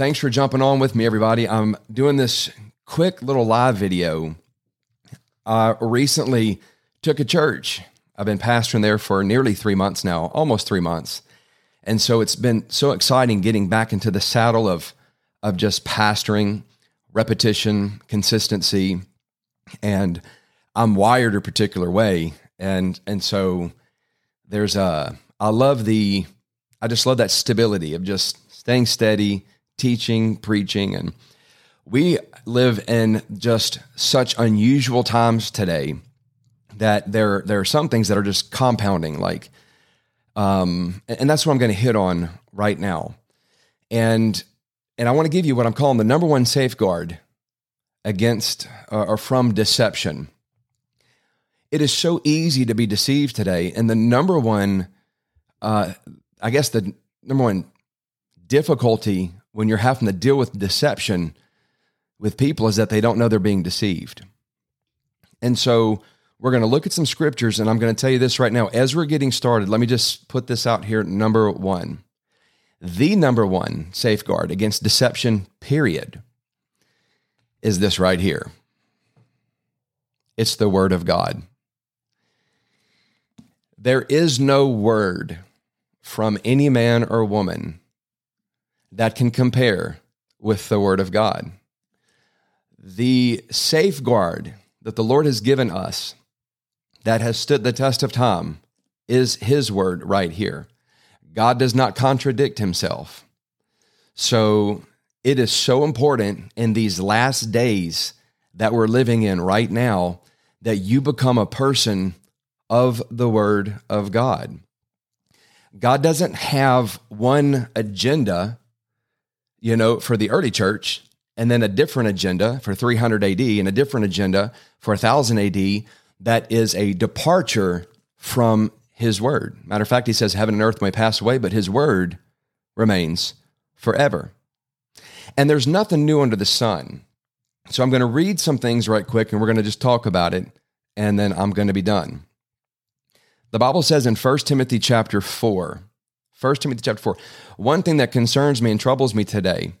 Thanks for jumping on with me, everybody. I'm doing this quick little live video. I recently took a church. I've been pastoring there for nearly three months now, almost three months. And so it's been so exciting getting back into the saddle of, of just pastoring, repetition, consistency. And I'm wired a particular way. And, and so there's a, I love the, I just love that stability of just staying steady, teaching, preaching. And we live in just such unusual times today that there, there are some things that are just compounding, like, um, and that's what I'm going to hit on right now. And, and I want to give you what I'm calling the number one safeguard against uh, or from deception. It is so easy to be deceived today. And the number one, uh, I guess the number one difficulty when you're having to deal with deception with people is that they don't know they're being deceived. And so we're going to look at some scriptures, and I'm going to tell you this right now. As we're getting started, let me just put this out here. Number one, the number one safeguard against deception, period, is this right here it's the Word of God. There is no word from any man or woman that can compare with the Word of God. The safeguard that the Lord has given us that has stood the test of time is His Word right here. God does not contradict Himself. So it is so important in these last days that we're living in right now that you become a person of the Word of God. God doesn't have one agenda you know, for the early church, and then a different agenda for 300 AD and a different agenda for 1000 AD that is a departure from his word. Matter of fact, he says, Heaven and earth may pass away, but his word remains forever. And there's nothing new under the sun. So I'm going to read some things right quick and we're going to just talk about it and then I'm going to be done. The Bible says in 1 Timothy chapter 4, 1 Timothy chapter 4. One thing that concerns me and troubles me today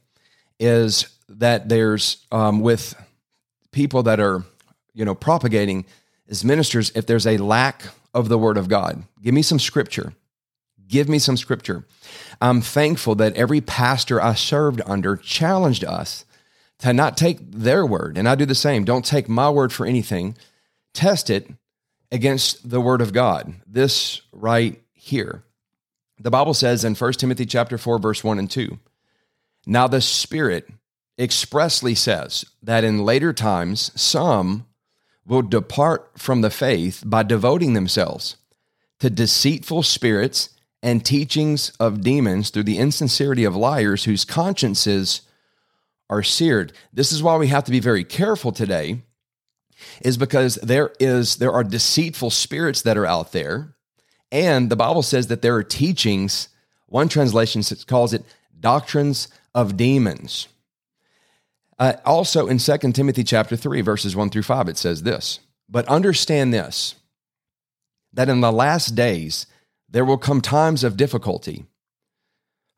is that there's um, with people that are, you know, propagating as ministers, if there's a lack of the word of God, give me some scripture. Give me some scripture. I'm thankful that every pastor I served under challenged us to not take their word. And I do the same. Don't take my word for anything. Test it against the word of God. This right here. The Bible says in 1 Timothy chapter 4 verse 1 and 2. Now the Spirit expressly says that in later times some will depart from the faith by devoting themselves to deceitful spirits and teachings of demons through the insincerity of liars whose consciences are seared. This is why we have to be very careful today is because there is there are deceitful spirits that are out there and the Bible says that there are teachings, one translation calls it doctrines of demons. Uh, also in 2 Timothy chapter 3 verses 1 through 5 it says this, but understand this that in the last days there will come times of difficulty.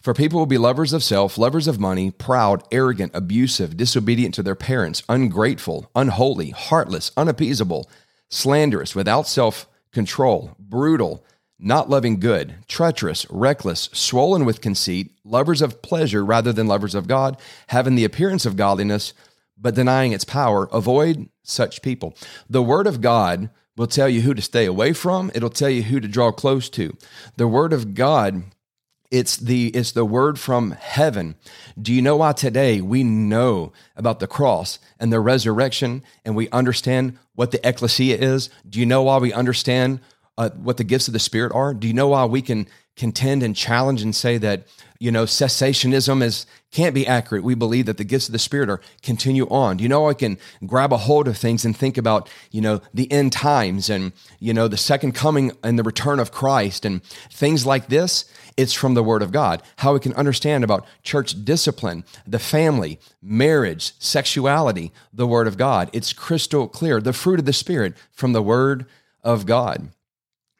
For people will be lovers of self, lovers of money, proud, arrogant, abusive, disobedient to their parents, ungrateful, unholy, heartless, unappeasable, slanderous, without self control, brutal, not loving good, treacherous, reckless, swollen with conceit, lovers of pleasure rather than lovers of God, having the appearance of godliness, but denying its power. Avoid such people. The Word of God will tell you who to stay away from, it'll tell you who to draw close to. The Word of God it's the it's the word from heaven. Do you know why today we know about the cross and the resurrection and we understand what the ecclesia is? Do you know why we understand uh, what the gifts of the Spirit are? Do you know why we can contend and challenge and say that you know cessationism is can't be accurate? We believe that the gifts of the Spirit are continue on. Do you know I can grab a hold of things and think about you know the end times and you know the second coming and the return of Christ and things like this? It's from the Word of God. How we can understand about church discipline, the family, marriage, sexuality, the Word of God. It's crystal clear. The fruit of the Spirit from the Word of God.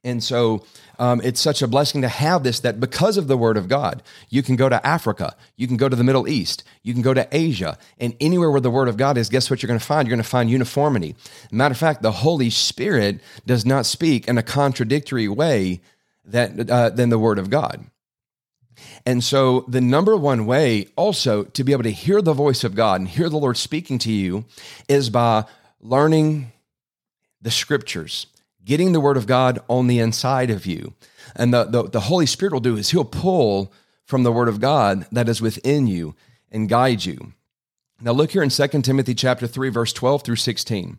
And so um, it's such a blessing to have this that because of the word of God, you can go to Africa, you can go to the Middle East, you can go to Asia, and anywhere where the word of God is, guess what you're going to find? You're going to find uniformity. Matter of fact, the Holy Spirit does not speak in a contradictory way that, uh, than the word of God. And so, the number one way also to be able to hear the voice of God and hear the Lord speaking to you is by learning the scriptures getting the word of God on the inside of you. And the, the, the, Holy Spirit will do is he'll pull from the word of God that is within you and guide you. Now look here in 2 Timothy chapter 3 verse 12 through 16.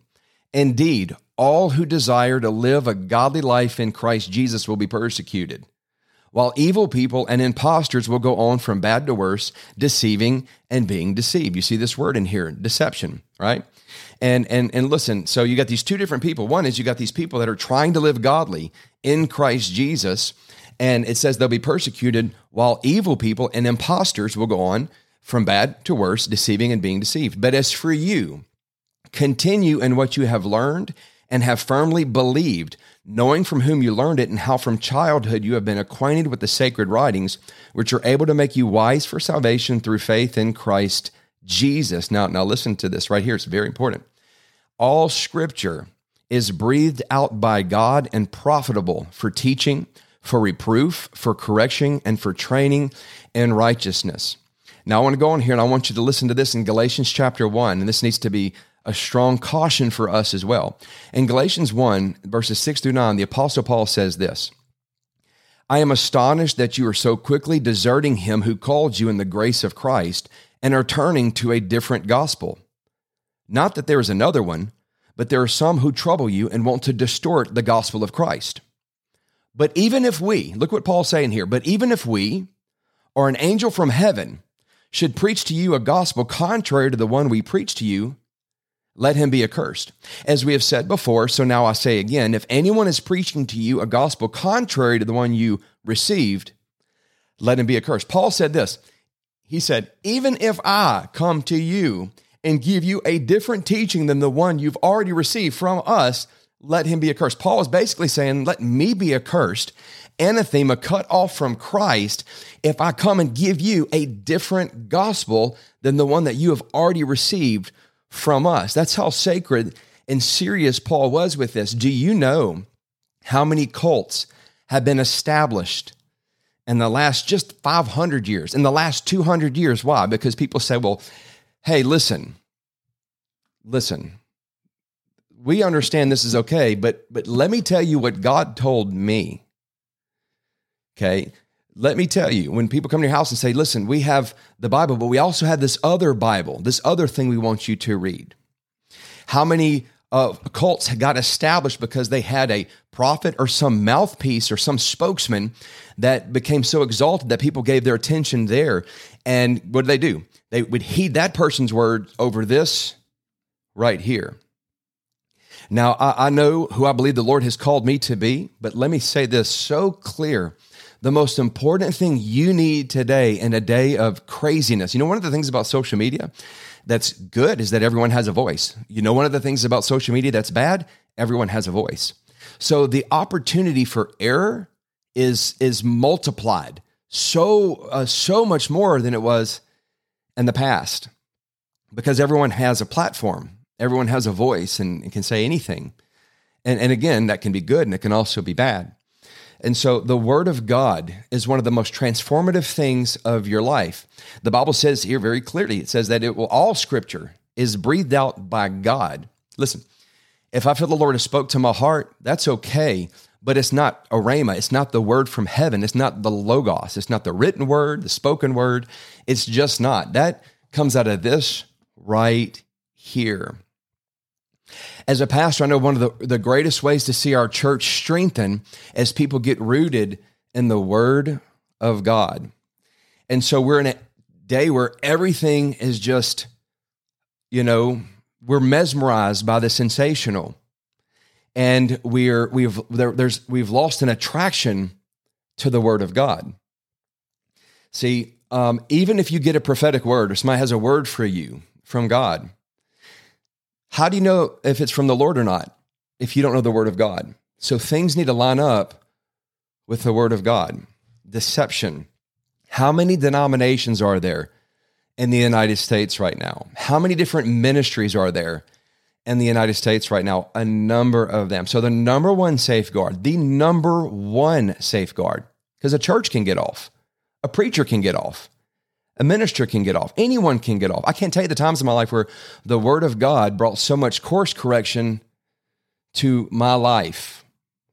Indeed, all who desire to live a godly life in Christ Jesus will be persecuted, while evil people and impostors will go on from bad to worse, deceiving and being deceived. You see this word in here, deception, right? And and and listen, so you got these two different people. One is you got these people that are trying to live godly in Christ Jesus, and it says they'll be persecuted while evil people and impostors will go on from bad to worse, deceiving and being deceived. But as for you, continue in what you have learned and have firmly believed, knowing from whom you learned it and how from childhood you have been acquainted with the sacred writings, which are able to make you wise for salvation through faith in Christ Jesus. Now, now listen to this right here. It's very important. All scripture is breathed out by God and profitable for teaching, for reproof, for correction, and for training in righteousness. Now, I want to go on here and I want you to listen to this in Galatians chapter 1, and this needs to be a strong caution for us as well. In Galatians 1, verses 6 through 9, the Apostle Paul says this I am astonished that you are so quickly deserting him who called you in the grace of Christ and are turning to a different gospel not that there is another one, but there are some who trouble you and want to distort the gospel of Christ. But even if we, look what Paul's saying here, but even if we or an angel from heaven should preach to you a gospel contrary to the one we preach to you, let him be accursed. As we have said before, so now I say again if anyone is preaching to you a gospel contrary to the one you received, let him be accursed. Paul said this He said, Even if I come to you and give you a different teaching than the one you've already received from us, let him be accursed. Paul is basically saying, let me be accursed, anathema, cut off from Christ, if I come and give you a different gospel than the one that you have already received from us. That's how sacred and serious Paul was with this. Do you know how many cults have been established in the last just 500 years, in the last 200 years? Why? Because people say, well, hey, listen, listen, we understand this is okay, but but let me tell you what God told me. Okay. Let me tell you, when people come to your house and say, listen, we have the Bible, but we also have this other Bible, this other thing we want you to read. How many uh, cults got established because they had a prophet or some mouthpiece or some spokesman that became so exalted that people gave their attention there. And what did they do? They would heed that person's word over this right here. Now, I, I, know who I believe the Lord has called me to be, but let me say this so clear. The most important thing you need today in a day of craziness, you know, one of the things about social media that's good is that everyone has a voice. You know, one of the things about social media that's bad, everyone has a voice. So the opportunity for error is is multiplied so uh, so much more than it was in the past because everyone has a platform everyone has a voice and, and can say anything and, and again that can be good and it can also be bad and so the word of god is one of the most transformative things of your life the bible says here very clearly it says that it will all scripture is breathed out by god listen if i feel the lord has spoke to my heart that's okay but it's not a rhema. It's not the word from heaven. It's not the logos. It's not the written word, the spoken word. It's just not. That comes out of this right here. As a pastor, I know one of the, the greatest ways to see our church strengthen as people get rooted in the word of God. And so we're in a day where everything is just, you know, we're mesmerized by the sensational and we're we've there, there's we've lost an attraction to the word of God. See, um, even if you get a prophetic word or somebody has a word for you from God, how do you know if it's from the Lord or not? If you don't know the word of God, So things need to line up with the word of God. Deception. How many denominations are there in the United States right now? How many different ministries are there in the United States right now? A number of them. So the number one safeguard, the number one safeguard, because a church can get off, a preacher can get off, a minister can get off, anyone can get off. I can't tell you the times in my life where the word of God brought so much course correction to my life,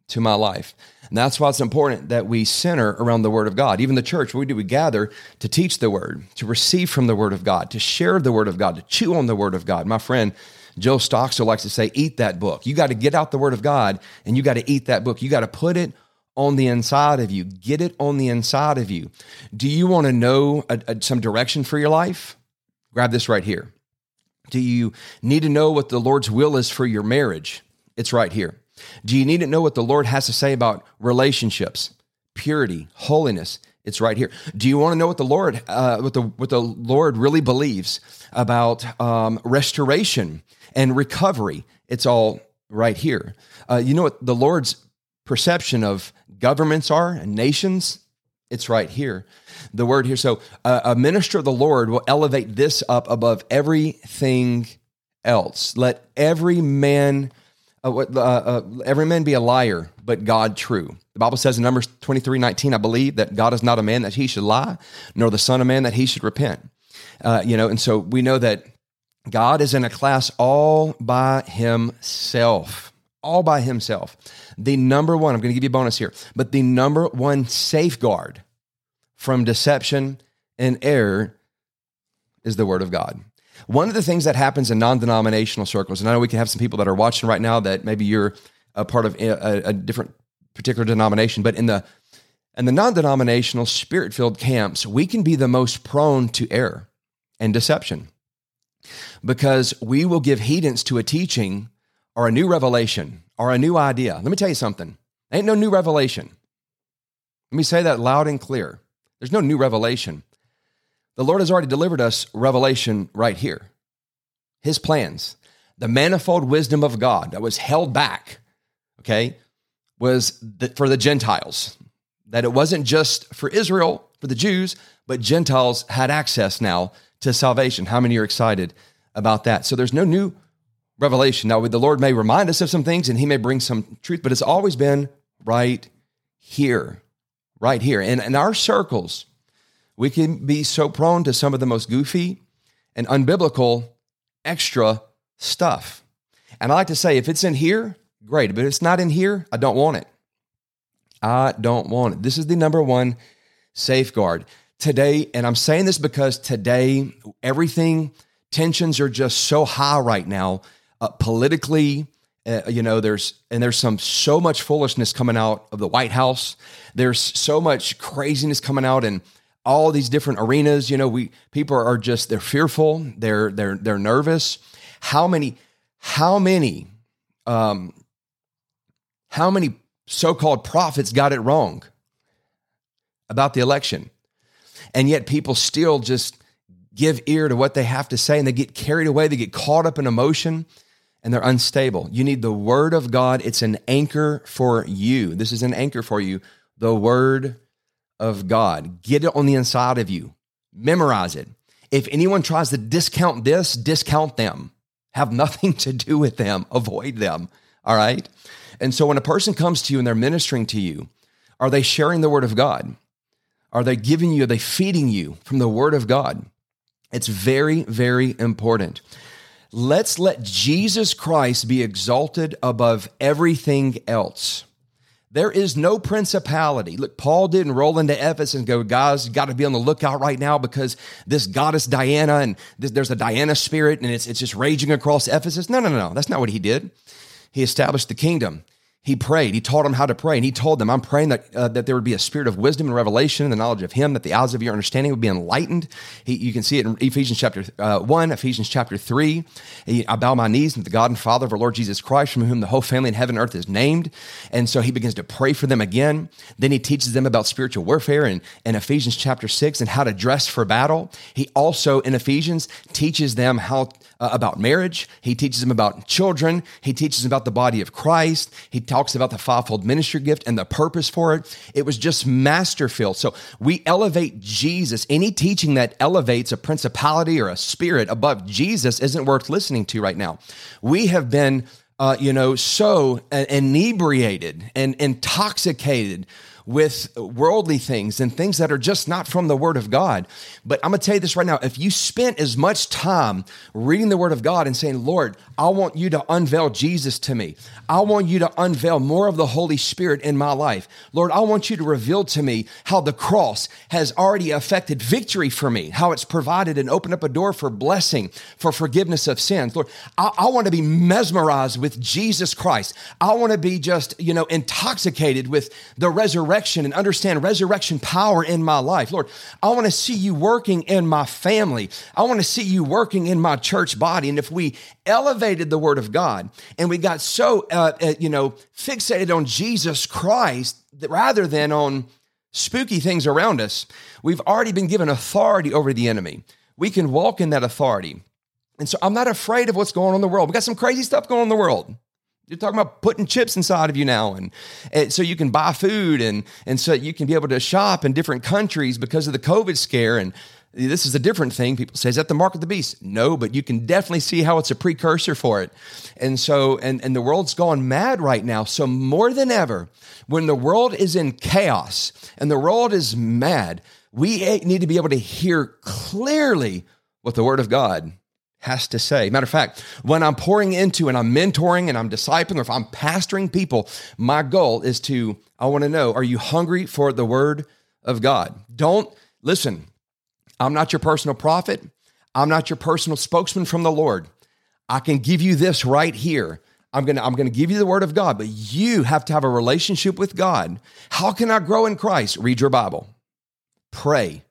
to my life. And that's why it's important that we center around the Word of God. Even the church, what we do, we gather to teach the Word, to receive from the Word of God, to share the Word of God, to chew on the Word of God. My friend Joe Stockstill likes to say, eat that book. You got to get out the Word of God and you got to eat that book. You got to put it on the inside of you. Get it on the inside of you. Do you want to know a, a, some direction for your life? Grab this right here. Do you need to know what the Lord's will is for your marriage? It's right here. Do you need to know what the Lord has to say about relationships, purity, holiness? It's right here. Do you want to know what the Lord, uh, what the what the Lord really believes about um, restoration and recovery? It's all right here. Uh, you know what the Lord's perception of governments are and nations? It's right here. The word here. So uh, a minister of the Lord will elevate this up above everything else. Let every man uh, uh, uh, every man be a liar, but God true. The Bible says in Numbers 23 19, I believe that God is not a man that he should lie, nor the Son of Man that he should repent. Uh, you know, and so we know that God is in a class all by himself, all by himself. The number one, I'm going to give you a bonus here, but the number one safeguard from deception and error is the word of God. One of the things that happens in non denominational circles, and I know we can have some people that are watching right now that maybe you're a part of a, a different particular denomination, but in the in the non denominational spirit filled camps, we can be the most prone to error and deception because we will give heedance to a teaching or a new revelation or a new idea. Let me tell you something ain't no new revelation. Let me say that loud and clear. There's no new revelation. The Lord has already delivered us revelation right here. His plans, the manifold wisdom of God that was held back, okay, was for the Gentiles. That it wasn't just for Israel, for the Jews, but Gentiles had access now to salvation. How many are excited about that? So there's no new revelation. Now, the Lord may remind us of some things and He may bring some truth, but it's always been right here, right here. And in our circles, we can be so prone to some of the most goofy and unbiblical extra stuff. And I like to say, if it's in here, great. But if it's not in here, I don't want it. I don't want it. This is the number one safeguard today. And I'm saying this because today, everything, tensions are just so high right now, uh, politically. Uh, you know, there's and there's some so much foolishness coming out of the White House. There's so much craziness coming out and all these different arenas. You know, we people are just they're fearful, they're they're they're nervous. How many how many um how many so-called prophets got it wrong about the election? And yet people still just give ear to what they have to say and they get carried away, they get caught up in emotion and they're unstable. You need the word of God. It's an anchor for you. This is an anchor for you. The word of God. Get it on the inside of you. Memorize it. If anyone tries to discount this, discount them. Have nothing to do with them. Avoid them. All right. And so when a person comes to you and they're ministering to you, are they sharing the word of God? Are they giving you, are they feeding you from the word of God? It's very, very important. Let's let Jesus Christ be exalted above everything else. There is no principality. Look, Paul didn't roll into Ephesus and go, guys, you got to be on the lookout right now because this goddess Diana and this, there's a Diana spirit and it's, it's just raging across Ephesus. No, no, no, no. That's not what he did. He established the kingdom he prayed. He taught them how to pray, and he told them, "I'm praying that uh, that there would be a spirit of wisdom and revelation, and the knowledge of Him, that the eyes of your understanding would be enlightened." He, you can see it in Ephesians chapter uh, one, Ephesians chapter three. He, I bow my knees to the God and Father of our Lord Jesus Christ, from whom the whole family in heaven and earth is named. And so he begins to pray for them again. Then he teaches them about spiritual warfare in, in Ephesians chapter six and how to dress for battle. He also in Ephesians teaches them how uh, about marriage. He teaches them about children. He teaches about the body of Christ. He talks about the fivefold ministry gift and the purpose for it. It was just master filled. So we elevate Jesus. Any teaching that elevates a principality or a spirit above Jesus isn't worth listening to right now. We have been, uh, you know, so inebriated and intoxicated with worldly things and things that are just not from the Word of God. But I'm going to tell you this right now. If you spent as much time reading the Word of God and saying, Lord, I want you to unveil Jesus to me, I want you to unveil more of the Holy Spirit in my life. Lord, I want you to reveal to me how the cross has already affected victory for me, how it's provided and opened up a door for blessing, for forgiveness of sins. Lord, I, I want to be mesmerized with Jesus Christ. I want to be just, you know, intoxicated with the resurrection resurrection and understand resurrection power in my life. Lord, I want to see you working in my family. I want to see you working in my church body. And if we elevated the word of God and we got so, uh, uh, you know, fixated on Jesus Christ rather than on spooky things around us, we've already been given authority over the enemy. We can walk in that authority. And so I'm not afraid of what's going on in the world. We got some crazy stuff going on in the world. You're talking about putting chips inside of you now, and, and, so you can buy food, and and so you can be able to shop in different countries because of the COVID scare. And this is a different thing. People say, "Is that the mark of the beast?" No, but you can definitely see how it's a precursor for it. And so, and and the world's gone mad right now. So more than ever, when the world is in chaos and the world is mad, we need to be able to hear clearly what the Word of God has to say. Matter of fact, when I'm pouring into and I'm mentoring and I'm discipling, or if I'm pastoring people, my goal is to, I want to know, are you hungry for the word of God? Don't listen, I'm not your personal prophet. I'm not your personal spokesman from the Lord. I can give you this right here. I'm going to I'm going to give you the word of God, but you have to have a relationship with God. How can I grow in Christ? Read your Bible. Pray.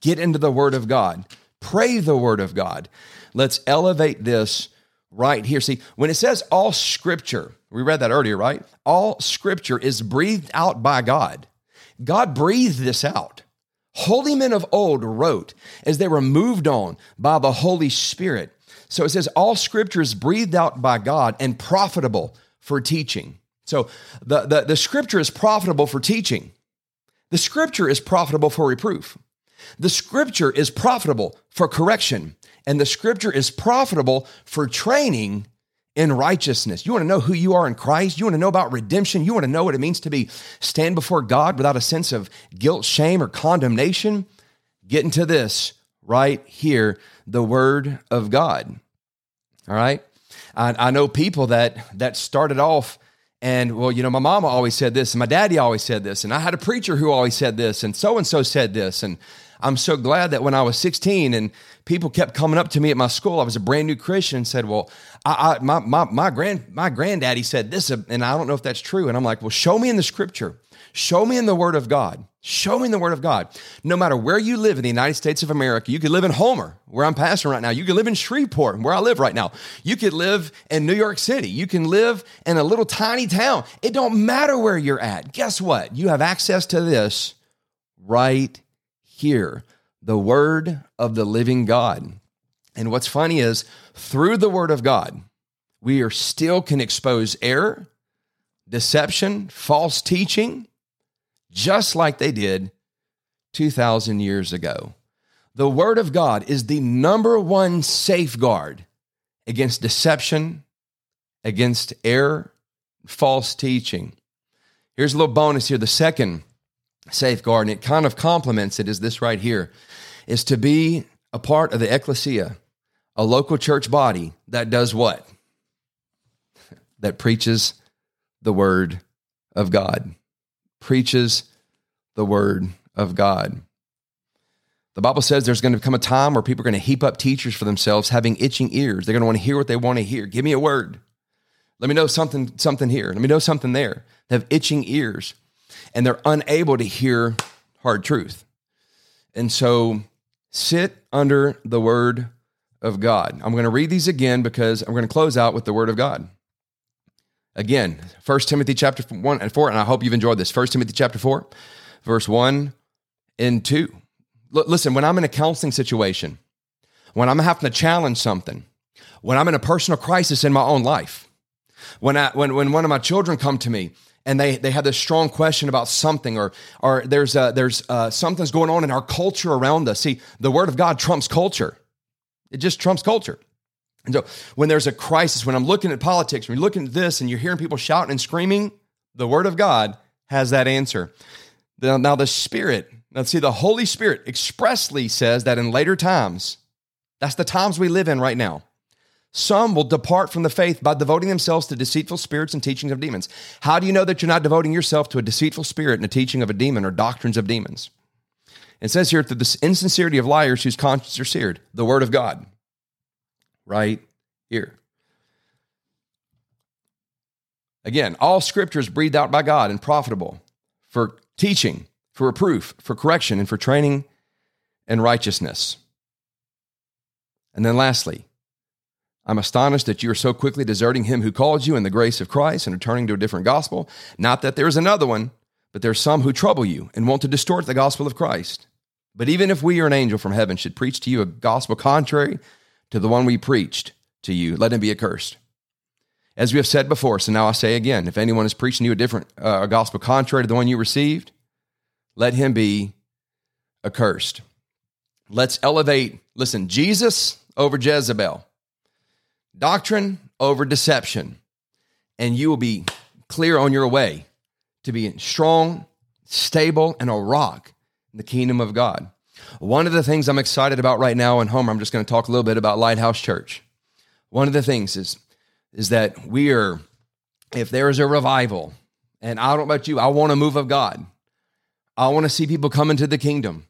Get into the word of God. Pray the word of God. Let's elevate this right here. See, when it says all scripture, we read that earlier, right? All scripture is breathed out by God. God breathed this out. Holy men of old wrote as they were moved on by the Holy Spirit. So it says, all scripture is breathed out by God and profitable for teaching. So the, the, the scripture is profitable for teaching. The scripture is profitable for reproof. The scripture is profitable for correction and the scripture is profitable for training in righteousness. You want to know who you are in Christ? You want to know about redemption? You want to know what it means to be stand before God without a sense of guilt, shame, or condemnation? Get into this right here, the word of God. All right. I, I know people that that started off and well, you know, my mama always said this, and my daddy always said this, and I had a preacher who always said this, and so and so said this, and I'm so glad that when I was 16 and people kept coming up to me at my school, I was a brand new Christian and said, well, I, I, my, my, my, grand, my granddaddy said this, uh, and I don't know if that's true. And I'm like, well, show me in the scripture. Show me in the word of God. Show me in the word of God. No matter where you live in the United States of America, you could live in Homer, where I'm pastoring right now. You could live in Shreveport, where I live right now. You could live in New York City. You can live in a little tiny town. It don't matter where you're at. Guess what? You have access to this right hear the word of the living God. And what's funny is through the word of God, we are still can expose error, deception, false teaching, just like they did 2,000 years ago. The word of God is the number one safeguard against deception, against error, false teaching. Here's a little bonus here. The second safeguard, and it kind of complements it, is this right here, is to be a part of the ecclesia, a local church body that does what? That preaches the word of God. Preaches the word of God. The Bible says there's going to come a time where people are going to heap up teachers for themselves, having itching ears. They're going to want to hear what they want to hear. Give me a word. Let me know something, something here. Let me know something there. They have itching ears and they're unable to hear hard truth. And so sit under the word of God. I'm going to read these again because I'm going to close out with the word of God. Again, 1 Timothy chapter 1 and 4, and I hope you've enjoyed this. 1 Timothy chapter 4, verse 1 and 2. L- listen, when I'm in a counseling situation, when I'm having to challenge something, when I'm in a personal crisis in my own life, when I when when one of my children come to me and they they have this strong question about something or or there's a, there's uh, something's going on in our culture around us. See, the word of God trumps culture. It just trumps culture. And so when there's a crisis, when I'm looking at politics, when you're looking at this and you're hearing people shouting and screaming, the word of God has that answer. Now, the Spirit, let's see, the Holy Spirit expressly says that in later times, that's the times we live in right now. Some will depart from the faith by devoting themselves to deceitful spirits and teachings of demons. How do you know that you're not devoting yourself to a deceitful spirit and a teaching of a demon or doctrines of demons? It says here, through the insincerity of liars whose conscience are seared, the word of God, right here. Again, all scripture is breathed out by God and profitable for teaching, for reproof, for correction, and for training in righteousness. And then lastly, I'm astonished that you are so quickly deserting him who called you in the grace of Christ and returning to a different gospel. Not that there is another one, but there are some who trouble you and want to distort the gospel of Christ. But even if we or an angel from heaven should preach to you a gospel contrary to the one we preached to you, let him be accursed. As we have said before, so now I say again if anyone is preaching you a different uh, a gospel contrary to the one you received, let him be accursed. Let's elevate, listen, Jesus over Jezebel, doctrine over deception, and you will be clear on your way to be strong, stable, and a rock in the kingdom of God. One of the things I'm excited about right now in Homer, I'm just going to talk a little bit about Lighthouse Church. One of the things is, is that we are, if there is a revival, and I don't know about you, I want a move of God. I want to see people come into the kingdom.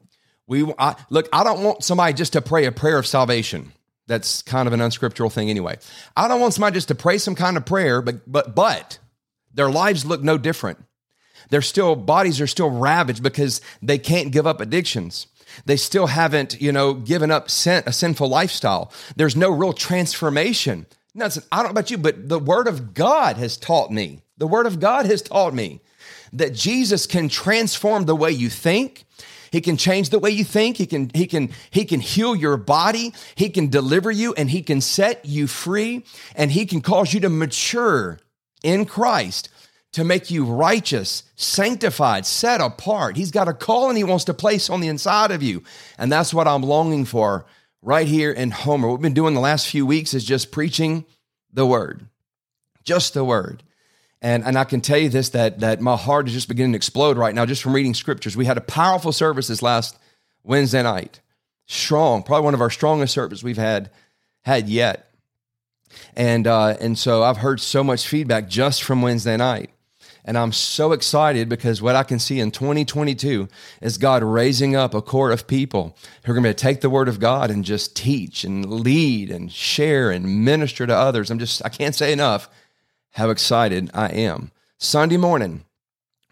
We I, look. I don't want somebody just to pray a prayer of salvation. That's kind of an unscriptural thing anyway. I don't want somebody just to pray some kind of prayer, but but but their lives look no different. Their still bodies are still ravaged because they can't give up addictions. They still haven't, you know, given up sin, a sinful lifestyle. There's no real transformation. Now, I don't know about you, but the Word of God has taught me. The Word of God has taught me that Jesus can transform the way you think. He can change the way you think. He can, he can, he can heal your body. He can deliver you and he can set you free and he can cause you to mature in Christ to make you righteous, sanctified, set apart. He's got a calling he wants to place on the inside of you. And that's what I'm longing for right here in Homer. What we've been doing the last few weeks is just preaching the word, just the word. And, and I can tell you this that, that my heart is just beginning to explode right now just from reading scriptures. We had a powerful service this last Wednesday night. Strong, probably one of our strongest services we've had had yet. And uh, and so I've heard so much feedback just from Wednesday night. And I'm so excited because what I can see in 2022 is God raising up a core of people who are going to take the word of God and just teach and lead and share and minister to others. I'm just, I can't say enough how excited I am. Sunday morning,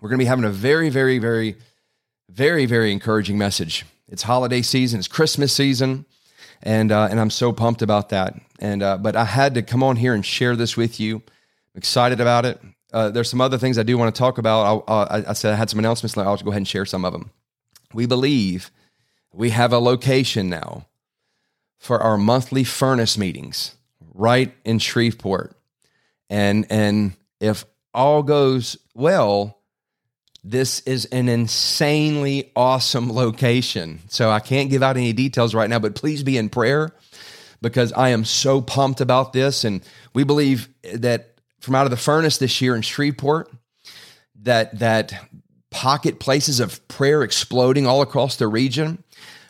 we're going to be having a very, very, very, very, very encouraging message. It's holiday season, it's Christmas season, and uh, and I'm so pumped about that. And uh, but I had to come on here and share this with you. I'm excited about it. Uh, there's some other things I do want to talk about. I, I said I had some announcements. I'll go ahead and share some of them. We believe we have a location now for our monthly furnace meetings right in Shreveport. And and if all goes well, this is an insanely awesome location. So I can't give out any details right now, but please be in prayer because I am so pumped about this. And we believe that from out of the furnace this year in Shreveport, that that pocket places of prayer exploding all across the region.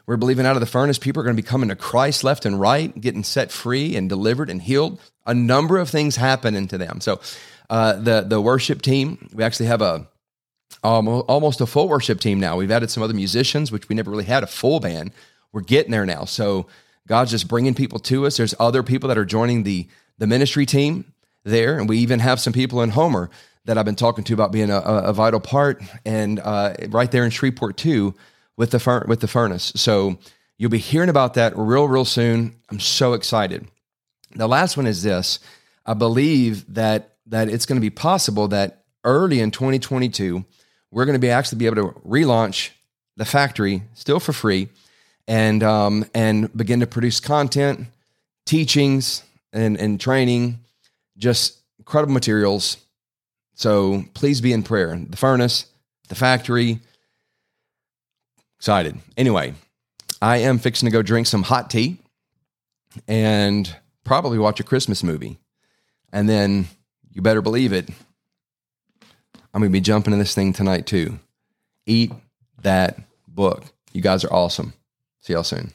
We're believing out of the furnace, people are going to be coming to Christ left and right, getting set free and delivered and healed. A number of things happening to them. So, uh, the the worship team, we actually have a almost a full worship team now. We've added some other musicians, which we never really had a full band. We're getting there now. So God's just bringing people to us. There's other people that are joining the the ministry team there, and we even have some people in Homer that I've been talking to about being a, a vital part, and uh, right there in Shreveport too with the with the furnace. So you'll be hearing about that real real soon. I'm so excited. The last one is this: I believe that that it's going to be possible that early in 2022 we're going to be actually be able to relaunch the factory still for free and um, and begin to produce content, teachings, and, and training, just incredible materials. So please be in prayer. The furnace, the factory. Excited. Anyway, I am fixing to go drink some hot tea and probably watch a Christmas movie. And then you better believe it. I'm going to be jumping in this thing tonight too. Eat that book. You guys are awesome. See y'all soon.